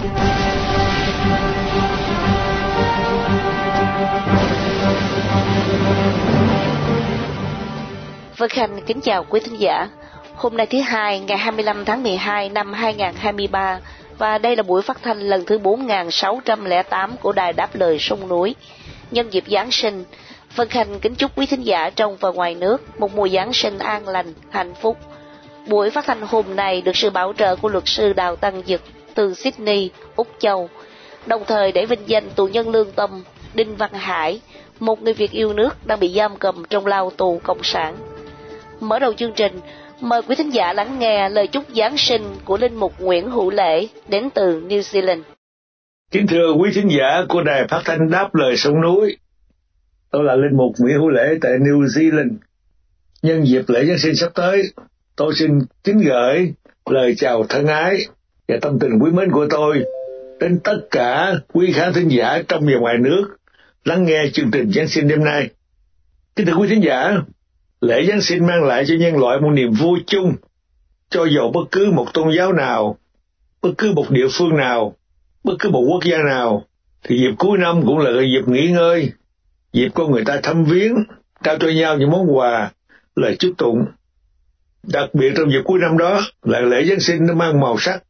Vân Khanh kính chào quý thính giả. Hôm nay thứ hai, ngày 25 tháng 12 năm 2023 và đây là buổi phát thanh lần thứ 4608 của Đài Đáp Lời Sông Núi. Nhân dịp Giáng sinh, Vân Khanh kính chúc quý thính giả trong và ngoài nước một mùa Giáng sinh an lành, hạnh phúc. Buổi phát thanh hôm nay được sự bảo trợ của luật sư Đào Tăng Dực từ Sydney, Úc Châu, đồng thời để vinh danh tù nhân lương tâm Đinh Văn Hải, một người Việt yêu nước đang bị giam cầm trong lao tù cộng sản. Mở đầu chương trình, mời quý thính giả lắng nghe lời chúc Giáng sinh của Linh Mục Nguyễn Hữu Lễ đến từ New Zealand. Kính thưa quý thính giả của Đài Phát thanh Đáp Lời Sông Núi, tôi là Linh Mục Nguyễn Hữu Lễ tại New Zealand. Nhân dịp lễ Giáng sinh sắp tới, tôi xin kính gửi lời chào thân ái và tâm tình quý mến của tôi đến tất cả quý khán thính giả trong và ngoài nước lắng nghe chương trình Giáng sinh đêm nay. Kính thưa quý thính giả, lễ Giáng sinh mang lại cho nhân loại một niềm vui chung, cho dầu bất cứ một tôn giáo nào, bất cứ một địa phương nào, bất cứ một quốc gia nào, thì dịp cuối năm cũng là dịp nghỉ ngơi, dịp con người ta thăm viếng, trao cho nhau những món quà, lời chúc tụng. Đặc biệt trong dịp cuối năm đó là lễ Giáng sinh nó mang màu sắc,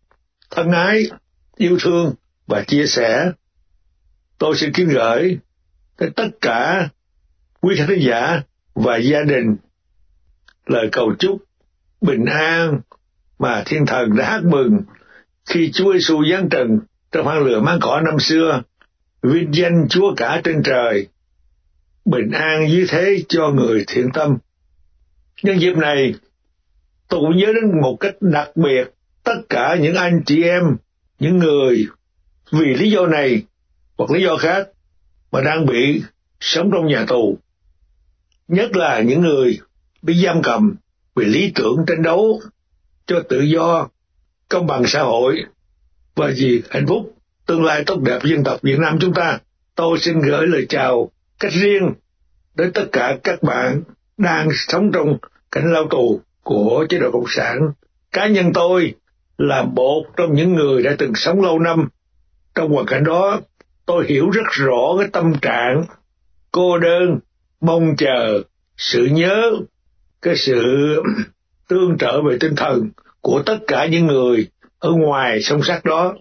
thân ái, yêu thương và chia sẻ. Tôi xin kính gửi tới tất cả quý khán giả và gia đình lời cầu chúc bình an mà thiên thần đã hát mừng khi Chúa Giêsu giáng trần trong hang lửa mang cỏ năm xưa, vinh danh Chúa cả trên trời, bình an như thế cho người thiện tâm. Nhân dịp này, tôi cũng nhớ đến một cách đặc biệt tất cả những anh chị em, những người vì lý do này hoặc lý do khác mà đang bị sống trong nhà tù nhất là những người bị giam cầm vì lý tưởng tranh đấu cho tự do, công bằng xã hội và vì hạnh phúc, tương lai tốt đẹp dân tộc Việt Nam chúng ta. Tôi xin gửi lời chào cách riêng đến tất cả các bạn đang sống trong cảnh lao tù của chế độ Cộng sản. Cá nhân tôi là một trong những người đã từng sống lâu năm. Trong hoàn cảnh đó, tôi hiểu rất rõ cái tâm trạng cô đơn mong chờ sự nhớ cái sự tương trợ về tinh thần của tất cả những người ở ngoài sông sát đó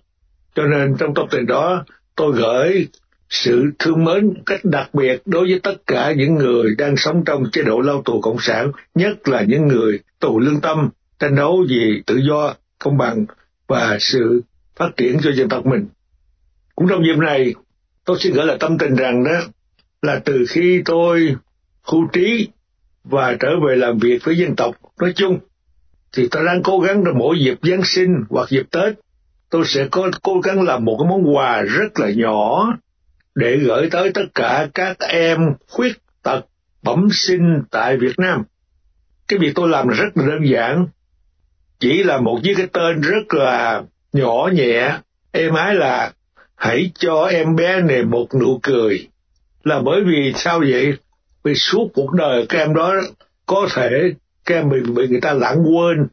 cho nên trong tâm tình đó tôi gửi sự thương mến cách đặc biệt đối với tất cả những người đang sống trong chế độ lao tù cộng sản nhất là những người tù lương tâm tranh đấu vì tự do công bằng và sự phát triển cho dân tộc mình cũng trong dịp này tôi xin gửi là tâm tình rằng đó là từ khi tôi hưu trí và trở về làm việc với dân tộc nói chung thì tôi đang cố gắng là mỗi dịp Giáng sinh hoặc dịp Tết tôi sẽ có cố gắng làm một cái món quà rất là nhỏ để gửi tới tất cả các em khuyết tật bẩm sinh tại Việt Nam. Cái việc tôi làm rất là đơn giản, chỉ là một chiếc cái tên rất là nhỏ nhẹ, êm ái là hãy cho em bé này một nụ cười. Là bởi vì sao vậy? Vì suốt cuộc đời các em đó có thể các em bị, bị người ta lãng quên.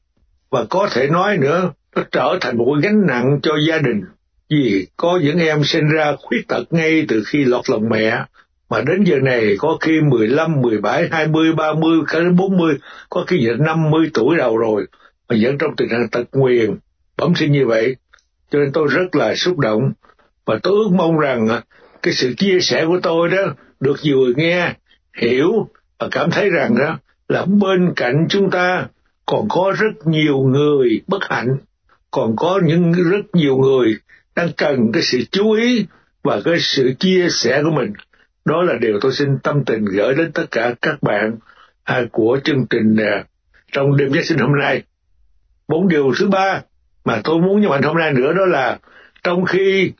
Và có thể nói nữa nó trở thành một cái gánh nặng cho gia đình. Vì có những em sinh ra khuyết tật ngay từ khi lọt lòng mẹ. Mà đến giờ này có khi 15, 17, 20, 30, cả đến 40, có khi giờ 50 tuổi đầu rồi mà vẫn trong tình trạng tật nguyền, bẩm sinh như vậy. Cho nên tôi rất là xúc động và tôi ước mong rằng à, cái sự chia sẻ của tôi đó được nhiều người nghe, hiểu và cảm thấy rằng đó là bên cạnh chúng ta còn có rất nhiều người bất hạnh, còn có những rất nhiều người đang cần cái sự chú ý và cái sự chia sẻ của mình. Đó là điều tôi xin tâm tình gửi đến tất cả các bạn à, của chương trình à, trong đêm Giáng sinh hôm nay. Bốn điều thứ ba mà tôi muốn nhấn mạnh hôm nay nữa đó là trong khi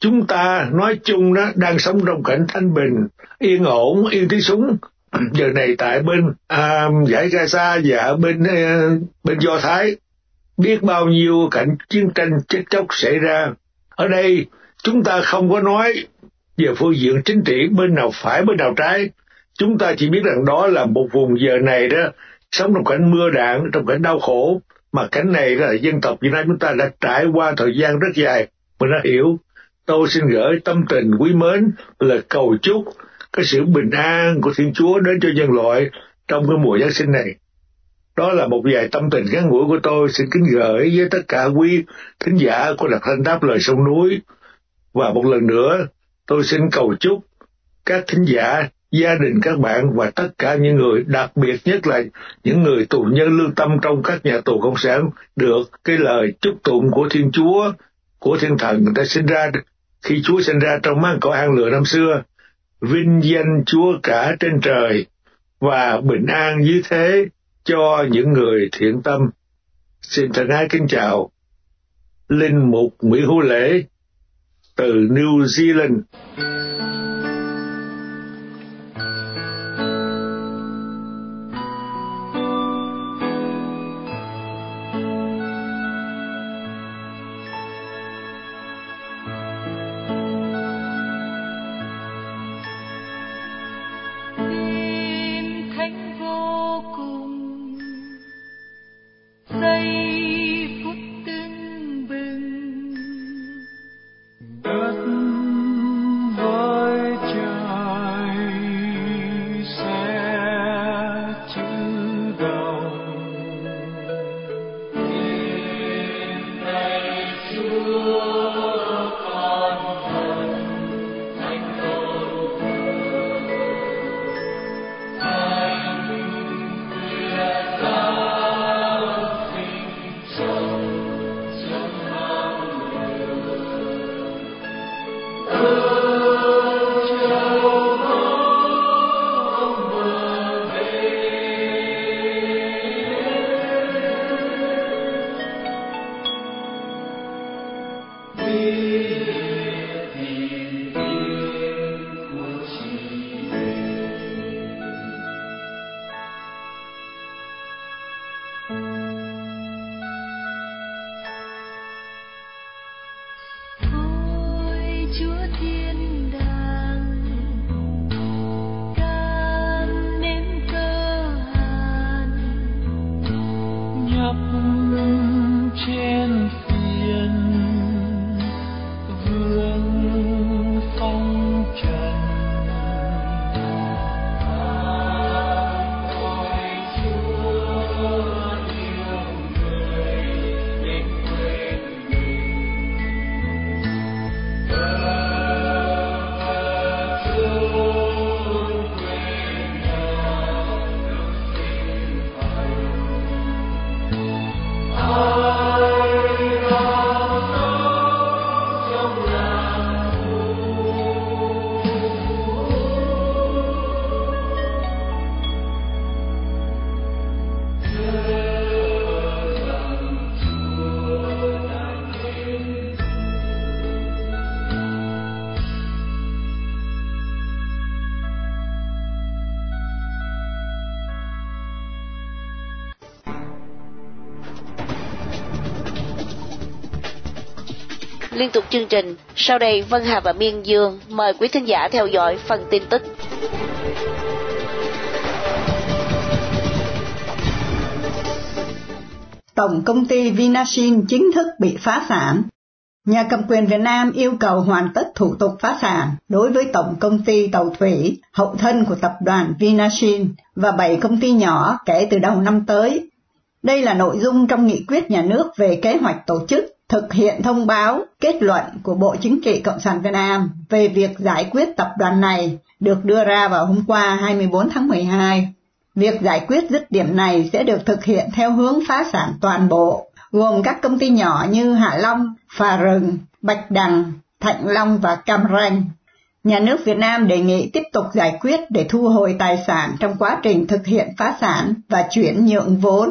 chúng ta nói chung đó đang sống trong cảnh thanh bình yên ổn yên tiếng súng giờ này tại bên à, giải Gaza và ở bên à, bên Do Thái biết bao nhiêu cảnh chiến tranh chết chóc xảy ra. Ở đây chúng ta không có nói về phương diện chính trị bên nào phải bên nào trái. Chúng ta chỉ biết rằng đó là một vùng giờ này đó sống trong cảnh mưa đạn trong cảnh đau khổ mà cảnh này là dân tộc Việt Nam chúng ta đã trải qua thời gian rất dài mình đã hiểu tôi xin gửi tâm tình quý mến là cầu chúc cái sự bình an của Thiên Chúa đến cho nhân loại trong cái mùa Giáng sinh này. Đó là một vài tâm tình ngắn ngủi của tôi xin kính gửi với tất cả quý thính giả của Đặc Thanh Đáp Lời Sông Núi. Và một lần nữa, tôi xin cầu chúc các thính giả, gia đình các bạn và tất cả những người, đặc biệt nhất là những người tù nhân lương tâm trong các nhà tù cộng sản được cái lời chúc tụng của Thiên Chúa, của Thiên Thần người ta sinh ra khi Chúa sinh ra trong máng cỏ hang lửa năm xưa vinh danh Chúa cả trên trời và bình an như thế cho những người thiện tâm. Xin thân ái kính chào. Linh Mục Nguyễn Hữu Lễ từ New Zealand. Tục chương trình, sau đây Vân Hà và Miên Dương mời quý thính giả theo dõi phần tin tức. Tổng công ty Vinasin chính thức bị phá sản. Nhà cầm quyền Việt Nam yêu cầu hoàn tất thủ tục phá sản đối với Tổng công ty Tàu Thủy, hậu thân của tập đoàn Vinasin và 7 công ty nhỏ kể từ đầu năm tới. Đây là nội dung trong nghị quyết nhà nước về kế hoạch tổ chức thực hiện thông báo kết luận của Bộ Chính trị Cộng sản Việt Nam về việc giải quyết tập đoàn này được đưa ra vào hôm qua 24 tháng 12. Việc giải quyết dứt điểm này sẽ được thực hiện theo hướng phá sản toàn bộ, gồm các công ty nhỏ như Hạ Long, Phà Rừng, Bạch Đằng, Thạnh Long và Cam Ranh. Nhà nước Việt Nam đề nghị tiếp tục giải quyết để thu hồi tài sản trong quá trình thực hiện phá sản và chuyển nhượng vốn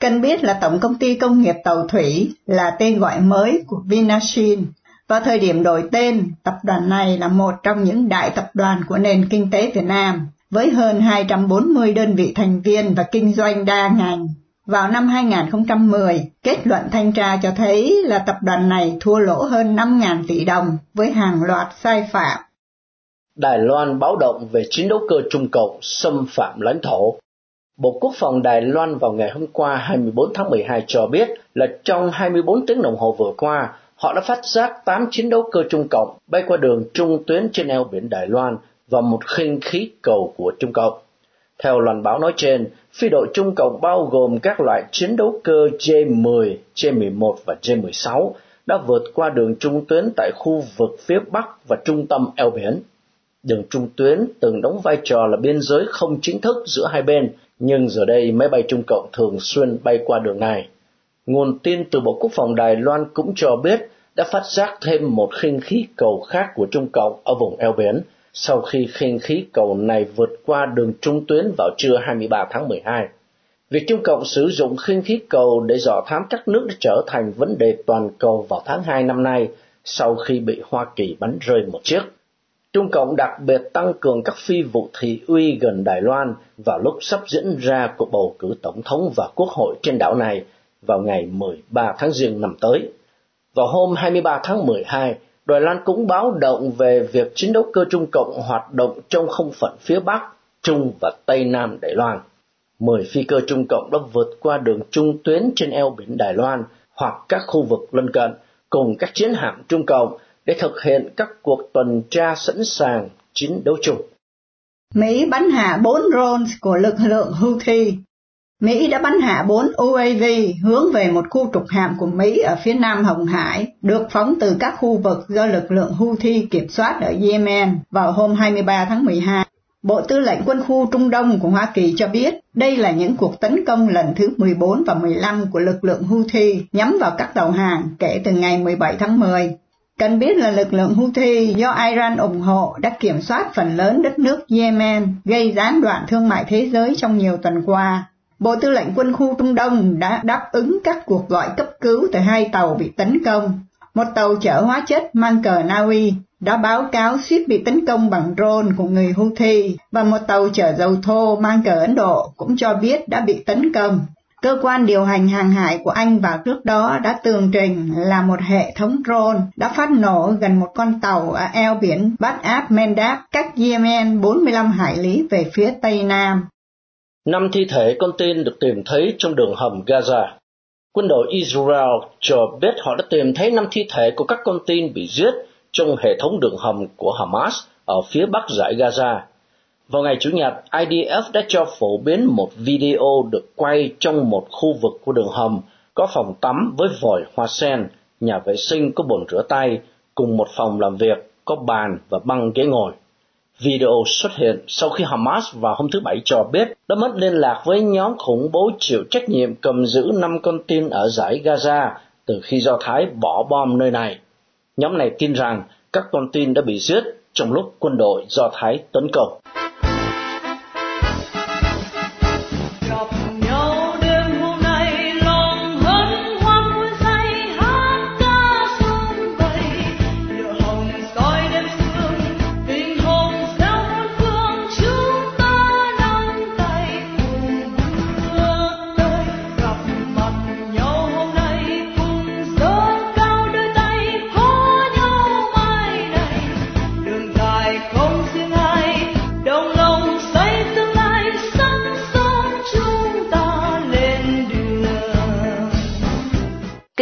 Cần biết là Tổng công ty Công nghiệp Tàu Thủy là tên gọi mới của Vinashin. Vào thời điểm đổi tên, tập đoàn này là một trong những đại tập đoàn của nền kinh tế Việt Nam, với hơn 240 đơn vị thành viên và kinh doanh đa ngành. Vào năm 2010, kết luận thanh tra cho thấy là tập đoàn này thua lỗ hơn 5.000 tỷ đồng với hàng loạt sai phạm. Đài Loan báo động về chiến đấu cơ Trung Cộng xâm phạm lãnh thổ. Bộ Quốc phòng Đài Loan vào ngày hôm qua 24 tháng 12 cho biết là trong 24 tiếng đồng hồ vừa qua, họ đã phát giác 8 chiến đấu cơ Trung Cộng bay qua đường trung tuyến trên eo biển Đài Loan và một khinh khí cầu của Trung Cộng. Theo loan báo nói trên, phi đội Trung Cộng bao gồm các loại chiến đấu cơ J-10, J-11 và J-16 đã vượt qua đường trung tuyến tại khu vực phía Bắc và trung tâm eo biển. Đường trung tuyến từng đóng vai trò là biên giới không chính thức giữa hai bên, nhưng giờ đây máy bay Trung Cộng thường xuyên bay qua đường này. Nguồn tin từ Bộ Quốc phòng Đài Loan cũng cho biết đã phát giác thêm một khinh khí cầu khác của Trung Cộng ở vùng eo biển, sau khi khinh khí cầu này vượt qua đường trung tuyến vào trưa 23 tháng 12. Việc Trung Cộng sử dụng khinh khí cầu để dò thám các nước đã trở thành vấn đề toàn cầu vào tháng 2 năm nay sau khi bị Hoa Kỳ bắn rơi một chiếc. Trung Cộng đặc biệt tăng cường các phi vụ thị uy gần Đài Loan vào lúc sắp diễn ra cuộc bầu cử tổng thống và quốc hội trên đảo này vào ngày 13 tháng Giêng năm tới. Vào hôm 23 tháng 12, Đài Loan cũng báo động về việc chiến đấu cơ Trung Cộng hoạt động trong không phận phía Bắc, Trung và Tây Nam Đài Loan. Mười phi cơ Trung Cộng đã vượt qua đường trung tuyến trên eo biển Đài Loan hoặc các khu vực lân cận cùng các chiến hạm Trung Cộng để thực hiện các cuộc tuần tra sẵn sàng chiến đấu chung. Mỹ bắn hạ bốn drones của lực lượng Houthi Mỹ đã bắn hạ 4 UAV hướng về một khu trục hạm của Mỹ ở phía nam Hồng Hải, được phóng từ các khu vực do lực lượng Houthi kiểm soát ở Yemen vào hôm 23 tháng 12. Bộ Tư lệnh Quân khu Trung Đông của Hoa Kỳ cho biết đây là những cuộc tấn công lần thứ 14 và 15 của lực lượng Houthi nhắm vào các tàu hàng kể từ ngày 17 tháng 10. Cần biết là lực lượng Houthi do Iran ủng hộ đã kiểm soát phần lớn đất nước Yemen, gây gián đoạn thương mại thế giới trong nhiều tuần qua. Bộ Tư lệnh Quân khu Trung Đông đã đáp ứng các cuộc gọi cấp cứu từ hai tàu bị tấn công. Một tàu chở hóa chất mang cờ Na Uy đã báo cáo suýt bị tấn công bằng drone của người Houthi và một tàu chở dầu thô mang cờ Ấn Độ cũng cho biết đã bị tấn công. Cơ quan điều hành hàng hải của Anh vào trước đó đã tường trình là một hệ thống drone đã phát nổ gần một con tàu ở eo biển Bab Ap Mendab cách Yemen 45 hải lý về phía tây nam. Năm thi thể con tin được tìm thấy trong đường hầm Gaza. Quân đội Israel cho biết họ đã tìm thấy năm thi thể của các con tin bị giết trong hệ thống đường hầm của Hamas ở phía bắc giải Gaza. Vào ngày Chủ nhật, IDF đã cho phổ biến một video được quay trong một khu vực của đường hầm có phòng tắm với vòi hoa sen, nhà vệ sinh có bồn rửa tay, cùng một phòng làm việc có bàn và băng ghế ngồi. Video xuất hiện sau khi Hamas vào hôm thứ Bảy cho biết đã mất liên lạc với nhóm khủng bố chịu trách nhiệm cầm giữ năm con tin ở giải Gaza từ khi Do Thái bỏ bom nơi này. Nhóm này tin rằng các con tin đã bị giết trong lúc quân đội Do Thái tấn công.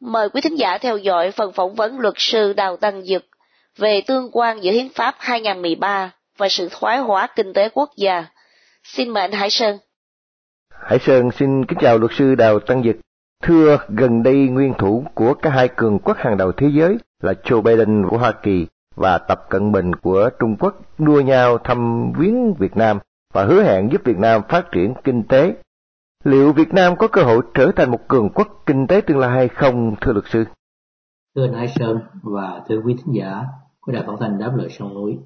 Mời quý thính giả theo dõi phần phỏng vấn luật sư Đào Tăng Dực về tương quan giữa Hiến pháp 2013 và sự thoái hóa kinh tế quốc gia. Xin mời anh Hải Sơn. Hải Sơn xin kính chào luật sư Đào Tăng Dực. Thưa, gần đây nguyên thủ của cả hai cường quốc hàng đầu thế giới là Joe Biden của Hoa Kỳ và Tập Cận Bình của Trung Quốc đua nhau thăm viếng Việt Nam và hứa hẹn giúp Việt Nam phát triển kinh tế. Liệu Việt Nam có cơ hội trở thành một cường quốc kinh tế tương lai hay không, thưa luật sư? Thưa anh Hải Sơn và thưa quý thính giả của Đài Phát thanh Đáp lời sông núi.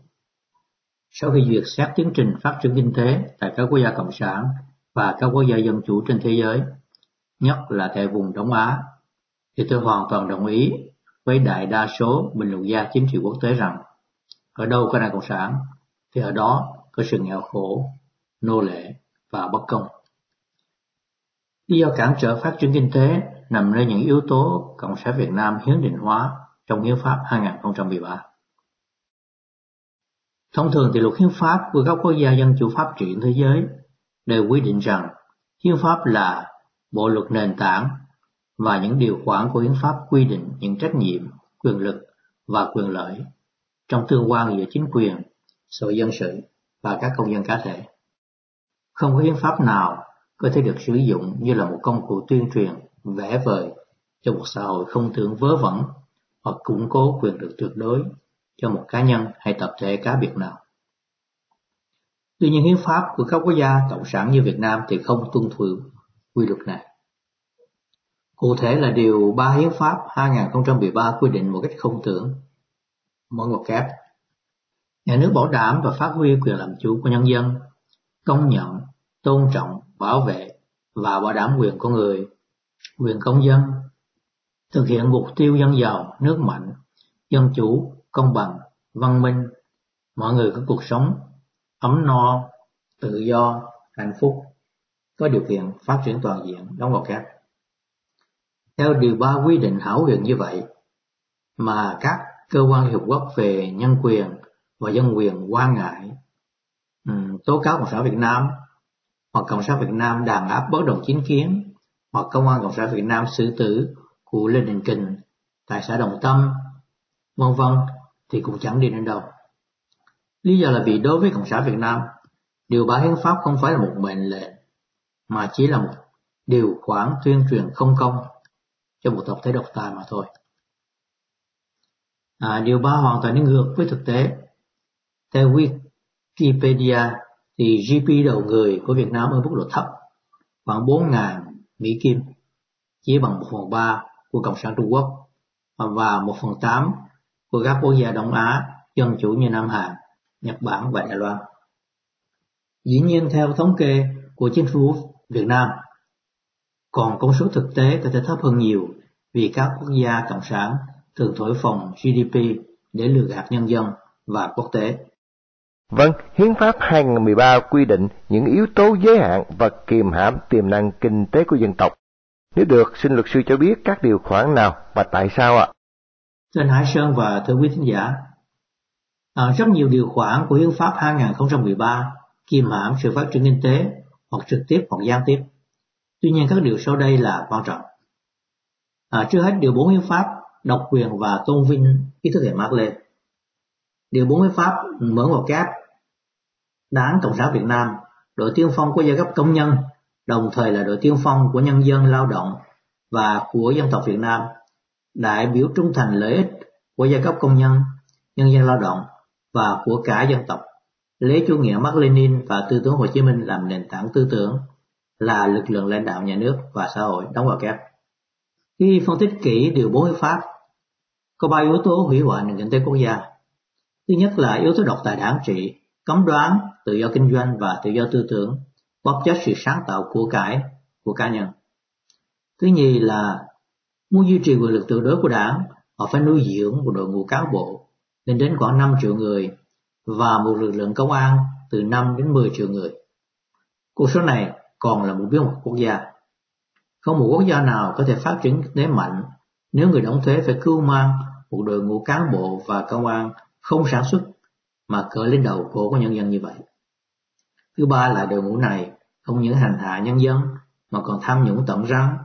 Sau khi duyệt sát tiến trình phát triển kinh tế tại các quốc gia cộng sản và các quốc gia dân chủ trên thế giới, nhất là tại vùng Đông Á, thì tôi hoàn toàn đồng ý với đại đa số bình luận gia chính trị quốc tế rằng ở đâu có đảng cộng sản thì ở đó có sự nghèo khổ, nô lệ và bất công. Lý do cản trở phát triển kinh tế nằm nơi những yếu tố Cộng sản Việt Nam hiến định hóa trong Hiến pháp 2013. Thông thường thì luật hiến pháp của các quốc gia dân chủ phát triển thế giới đều quy định rằng hiến pháp là bộ luật nền tảng và những điều khoản của hiến pháp quy định những trách nhiệm, quyền lực và quyền lợi trong tương quan giữa chính quyền, xã hội dân sự và các công dân cá thể. Không có hiến pháp nào có thể được sử dụng như là một công cụ tuyên truyền vẽ vời cho một xã hội không tưởng vớ vẩn hoặc củng cố quyền lực tuyệt đối cho một cá nhân hay tập thể cá biệt nào. Tuy nhiên hiến pháp của các quốc gia cộng sản như Việt Nam thì không tuân thủ quy luật này. Cụ thể là điều 3 Hiến pháp 2013 quy định một cách không tưởng. Mở ngoặc kép. Nhà nước bảo đảm và phát huy quyền làm chủ của nhân dân, công nhận, tôn trọng, bảo vệ và bảo đảm quyền con người, quyền công dân, thực hiện mục tiêu dân giàu, nước mạnh, dân chủ, công bằng, văn minh, mọi người có cuộc sống ấm no, tự do, hạnh phúc, có điều kiện phát triển toàn diện, đóng vào các. Theo điều ba quy định hảo huyền như vậy, mà các cơ quan Hiệp Quốc về nhân quyền và dân quyền quan ngại tố cáo Cộng sản Việt Nam hoặc Cộng sản Việt Nam đàn áp bất đồng chính kiến hoặc Công an Cộng sản Việt Nam xử tử cụ Lê Đình Kình tại xã Đồng Tâm, vân vân thì cũng chẳng đi đến đâu. Lý do là vì đối với Cộng sản Việt Nam, điều ba hiến pháp không phải là một mệnh lệnh, mà chỉ là một điều khoản tuyên truyền không công cho một tập thể độc tài mà thôi. À, điều ba hoàn toàn đi ngược với thực tế. Theo Wikipedia thì GP đầu người của Việt Nam ở mức độ thấp, khoảng 4.000 Mỹ Kim, chỉ bằng 1 phần 3 của Cộng sản Trung Quốc và 1 phần 8 của các quốc gia Đông Á dân chủ như Nam Hàn, Nhật Bản và Đài Loan. Dĩ nhiên theo thống kê của chính phủ Việt Nam, còn con số thực tế có thể thấp hơn nhiều vì các quốc gia cộng sản thường thổi phồng GDP để lừa gạt nhân dân và quốc tế. Vâng, Hiến pháp 2013 quy định những yếu tố giới hạn và kiềm hãm tiềm năng kinh tế của dân tộc. Nếu được, xin luật sư cho biết các điều khoản nào và tại sao ạ? Thưa Hải Sơn và thưa quý thính giả, à, rất nhiều điều khoản của Hiến pháp 2013 kiềm hãm sự phát triển kinh tế hoặc trực tiếp hoặc gián tiếp. Tuy nhiên các điều sau đây là quan trọng. À, trước hết điều 4 hiến pháp độc quyền và tôn vinh ý thức hệ Mác Lê. Điều 4 hiến pháp mở vào kép Đảng Cộng sản Việt Nam, đội tiên phong của giai cấp công nhân, đồng thời là đội tiên phong của nhân dân lao động và của dân tộc Việt Nam, đại biểu trung thành lợi ích của giai cấp công nhân, nhân dân lao động và của cả dân tộc, lấy chủ nghĩa Mark Lenin và tư tưởng Hồ Chí Minh làm nền tảng tư tưởng, là lực lượng lãnh đạo nhà nước và xã hội đóng vào kép. Khi phân tích kỹ điều 4 hiến pháp, có ba yếu tố hủy hoại nền kinh tế quốc gia. Thứ nhất là yếu tố độc tài đảng trị, cấm đoán, tự do kinh doanh và tự do tư tưởng, bóp chết sự sáng tạo của cải của cá nhân. Thứ nhì là muốn duy trì quyền lực tuyệt đối của đảng, họ phải nuôi dưỡng một đội ngũ cán bộ lên đến khoảng 5 triệu người và một lực lượng công an từ 5 đến 10 triệu người. Con số này còn là một bí mật quốc gia. Không một quốc gia nào có thể phát triển kinh tế mạnh nếu người đóng thuế phải cưu mang một đội ngũ cán bộ và công an không sản xuất mà cởi lên đầu cổ của nhân dân như vậy. Thứ ba là đội ngũ này không những hành hạ nhân dân mà còn tham nhũng tận răng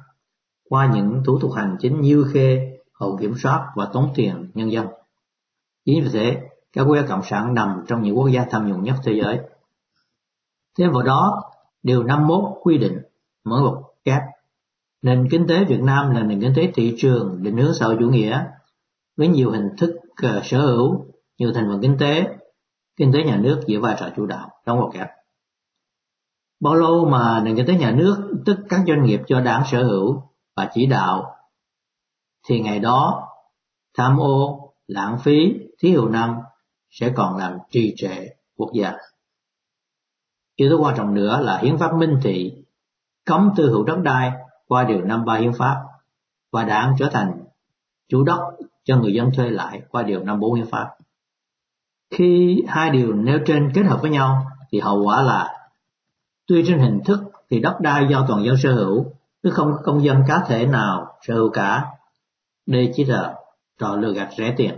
qua những thủ tục hành chính như khê, hậu kiểm soát và tốn tiền nhân dân. Chính vì thế, các quốc gia cộng sản nằm trong những quốc gia tham nhũng nhất thế giới. Thêm vào đó, điều 51 quy định mở một kép nền kinh tế Việt Nam là nền kinh tế thị trường định hướng xã hội chủ nghĩa với nhiều hình thức sở hữu nhiều thành phần kinh tế, kinh tế nhà nước giữ vai trò chủ đạo đóng vào kép. Bao lâu mà nền kinh tế nhà nước, tức các doanh nghiệp cho đảng sở hữu và chỉ đạo, thì ngày đó tham ô, lãng phí, thiếu năng sẽ còn làm trì trệ quốc gia. Yếu tố quan trọng nữa là hiến pháp minh thị cấm tư hữu đất đai qua điều 53 hiến pháp và đảng trở thành chủ đất cho người dân thuê lại qua điều 54 hiến pháp. Khi hai điều nêu trên kết hợp với nhau thì hậu quả là tuy trên hình thức thì đất đai do toàn dân sở hữu, tức không có công dân cá thể nào sở hữu cả. Đây chỉ là trò lừa gạt rẻ tiền.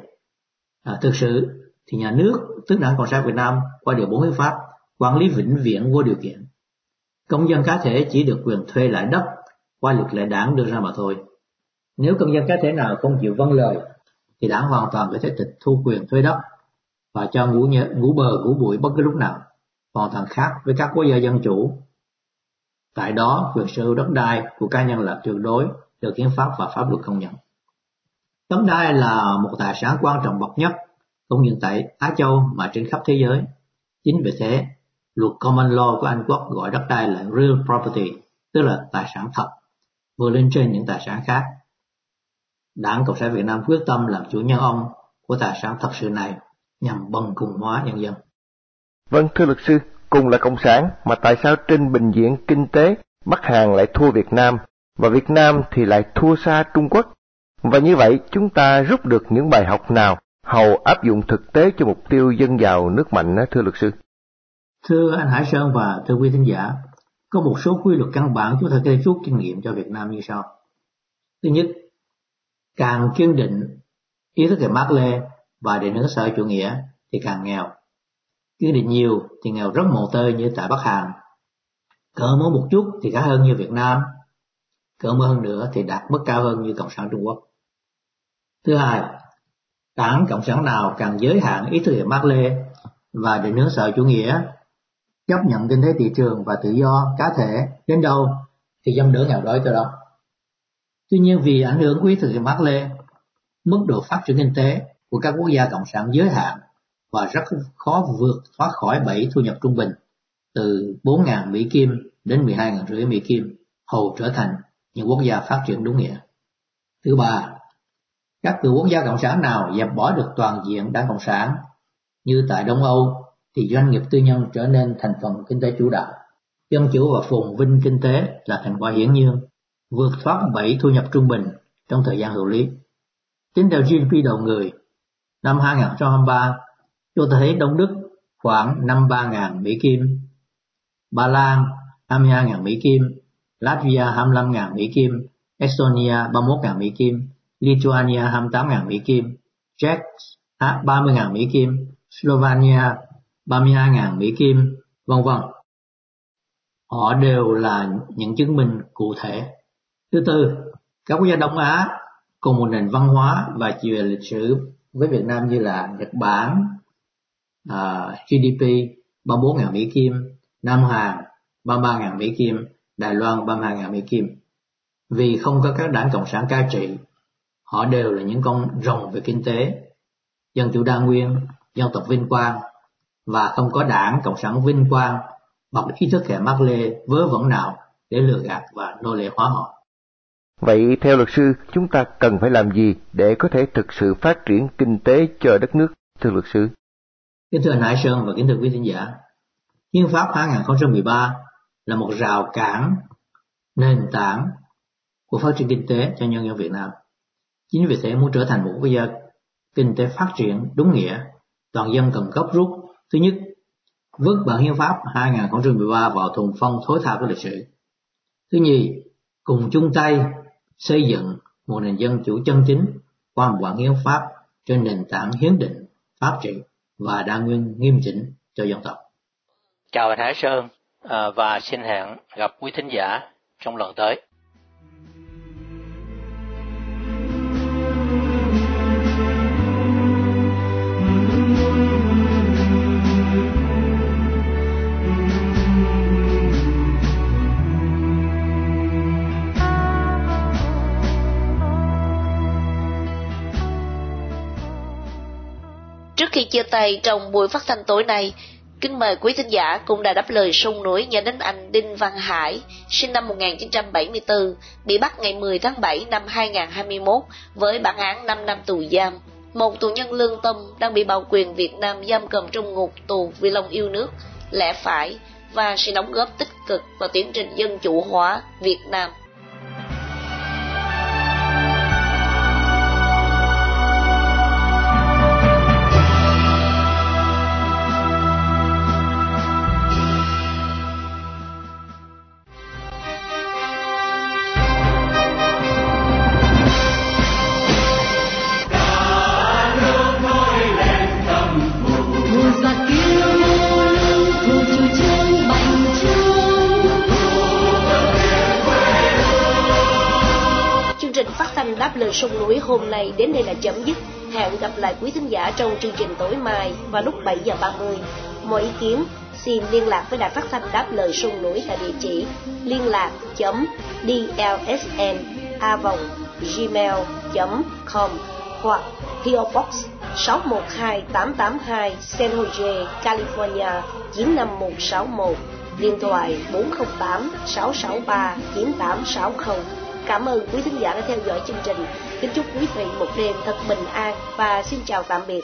À, thực sự thì nhà nước, tức Đảng Cộng sản Việt Nam qua điều 4 hiến pháp quản lý vĩnh viễn vô điều kiện. Công dân cá thể chỉ được quyền thuê lại đất qua luật lệ đảng đưa ra mà thôi. Nếu công dân cá thể nào không chịu vâng lời thì đảng hoàn toàn có thể tịch thu quyền thuê đất và cho ngủ, nhớ, ngủ bờ ngủ bụi bất cứ lúc nào, Còn thằng khác với các quốc gia dân chủ. Tại đó, quyền sở hữu đất đai của cá nhân là tuyệt đối, được hiến pháp và pháp luật công nhận. Đất đai là một tài sản quan trọng bậc nhất, không những tại Á Châu mà trên khắp thế giới. Chính vì thế, luật common law của Anh Quốc gọi đất đai là real property, tức là tài sản thật, vượt lên trên những tài sản khác. Đảng Cộng sản Việt Nam quyết tâm làm chủ nhân ông của tài sản thật sự này nhằm bần cùng hóa nhân dân. Vâng, thưa luật sư, cùng là Cộng sản mà tại sao trên bình diện kinh tế Bắc Hàn lại thua Việt Nam và Việt Nam thì lại thua xa Trung Quốc? Và như vậy chúng ta rút được những bài học nào hầu áp dụng thực tế cho mục tiêu dân giàu nước mạnh thưa luật sư? Thưa anh Hải Sơn và thưa quý thính giả, có một số quy luật căn bản chúng ta có thể rút kinh nghiệm cho Việt Nam như sau. Thứ nhất, càng kiên định ý thức về Mác Lê và định hướng xã hội chủ nghĩa thì càng nghèo. Kiên định nhiều thì nghèo rất mồ tơi như tại Bắc Hàn. Cỡ mở một chút thì khá hơn như Việt Nam. Cỡ mơ hơn nữa thì đạt mức cao hơn như Cộng sản Trung Quốc. Thứ hai, đảng Cộng sản nào càng giới hạn ý thức hệ Mác Lê và định hướng xã hội chủ nghĩa chấp nhận kinh tế thị trường và tự do cá thể đến đâu thì dân đỡ nghèo đói tới đó. Tuy nhiên vì ảnh hưởng của ý thức Mác Lê, mức độ phát triển kinh tế của các quốc gia cộng sản giới hạn và rất khó vượt thoát khỏi bẫy thu nhập trung bình từ 4.000 Mỹ Kim đến 12.000 rưỡi Mỹ Kim hầu trở thành những quốc gia phát triển đúng nghĩa. Thứ ba, các cựu quốc gia cộng sản nào dẹp bỏ được toàn diện đảng cộng sản như tại Đông Âu thì doanh nghiệp tư nhân trở nên thành phần kinh tế chủ đạo. Dân chủ và phồn vinh kinh tế là thành quả hiển nhiên, vượt thoát bẫy thu nhập trung bình trong thời gian hữu lý. Tính theo GDP đầu người, năm 2023, chúng ta thấy Đông Đức khoảng 53.000 Mỹ Kim, Ba Lan 22.000 Mỹ Kim, Latvia 25.000 Mỹ Kim, Estonia 31.000 Mỹ Kim, Lithuania 28.000 Mỹ Kim, Czech 30.000 Mỹ Kim, Slovenia 32.000 Mỹ Kim, vân vân. Họ đều là những chứng minh cụ thể. Thứ tư, các quốc gia Đông Á cùng một nền văn hóa và chiều lịch sử với Việt Nam như là Nhật Bản, uh, GDP 34.000 Mỹ Kim, Nam Hàn 33.000 Mỹ Kim, Đài Loan 32.000 Mỹ Kim. Vì không có các đảng Cộng sản cai trị, họ đều là những con rồng về kinh tế, dân chủ đa nguyên, dân tộc vinh quang và không có đảng Cộng sản vinh quang bằng ý thức hệ mắc Lê vớ vẩn nào để lừa gạt và nô lệ hóa họ. Vậy theo luật sư, chúng ta cần phải làm gì để có thể thực sự phát triển kinh tế cho đất nước, thưa luật sư? Kính thưa anh Hải Sơn và kính thưa quý thính giả, Hiến pháp 2013 là một rào cản nền tảng của phát triển kinh tế cho nhân dân Việt Nam. Chính vì thế muốn trở thành một quốc gia kinh tế phát triển đúng nghĩa, toàn dân cần gấp rút Thứ nhất, vứt bản hiến pháp 2013 vào thùng phong thối tha của lịch sử. Thứ nhì, cùng chung tay xây dựng một nền dân chủ chân chính qua một quản hiến pháp trên nền tảng hiến định, pháp trị và đa nguyên nghiêm chỉnh cho dân tộc. Chào anh Hải Sơn à, và xin hẹn gặp quý thính giả trong lần tới. Trước khi chia tay trong buổi phát thanh tối nay, kính mời quý thính giả cũng đã đáp lời sung núi nhớ đến anh Đinh Văn Hải, sinh năm 1974, bị bắt ngày 10 tháng 7 năm 2021 với bản án 5 năm tù giam. Một tù nhân lương tâm đang bị bảo quyền Việt Nam giam cầm trong ngục tù vì lòng yêu nước, lẽ phải và sẽ đóng góp tích cực vào tiến trình dân chủ hóa Việt Nam. Đáp lời sông núi hôm nay đến đây là chấm dứt. Hẹn gặp lại quý thính giả trong chương trình tối mai vào lúc 7 giờ 30. Mọi ý kiến xin liên lạc với đài phát thanh đáp lời sông núi tại địa chỉ liên lạc chấm dlsn a vòng gmail.com hoặc PO Box 612882 San Jose, California 95161 điện thoại 408 663 9860 Cảm ơn quý thính giả đã theo dõi chương trình. Kính chúc quý vị một đêm thật bình an và xin chào tạm biệt.